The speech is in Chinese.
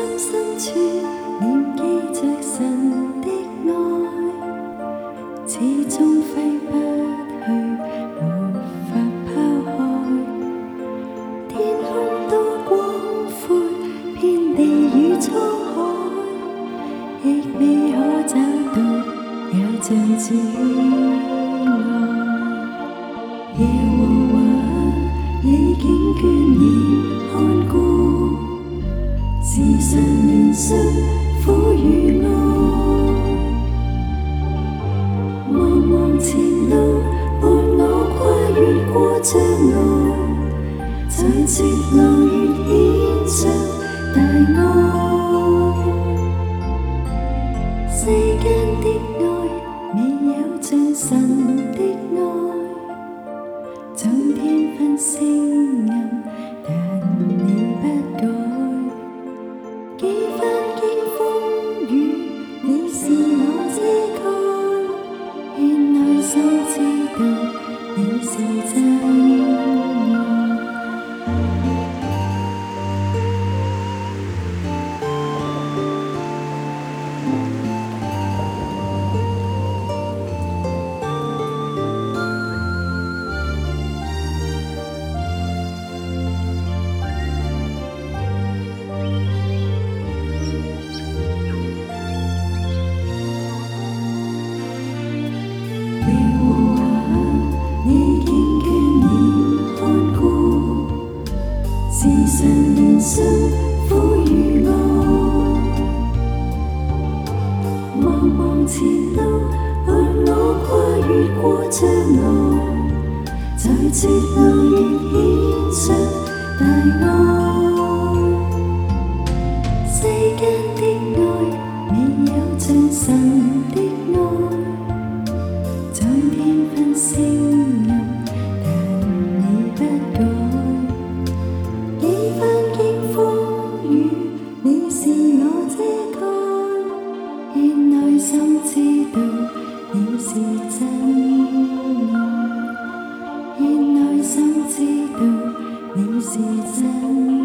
心深处，念记着神的爱，始终挥不去，无法抛开。天空多广阔，遍地与沧海，亦未可找到有像子爱。时常年惜苦与哀，茫茫前路伴我跨越过障碍，在潮流越显上大爱，世间的爱未有像神的爱。越过长路，在绝路上显着大爱。世间的爱，没有最神的爱。在天份声暗，但你不改。几番经风雨，你是我遮盖。愿内心知道。是真，愿内想知道你是真。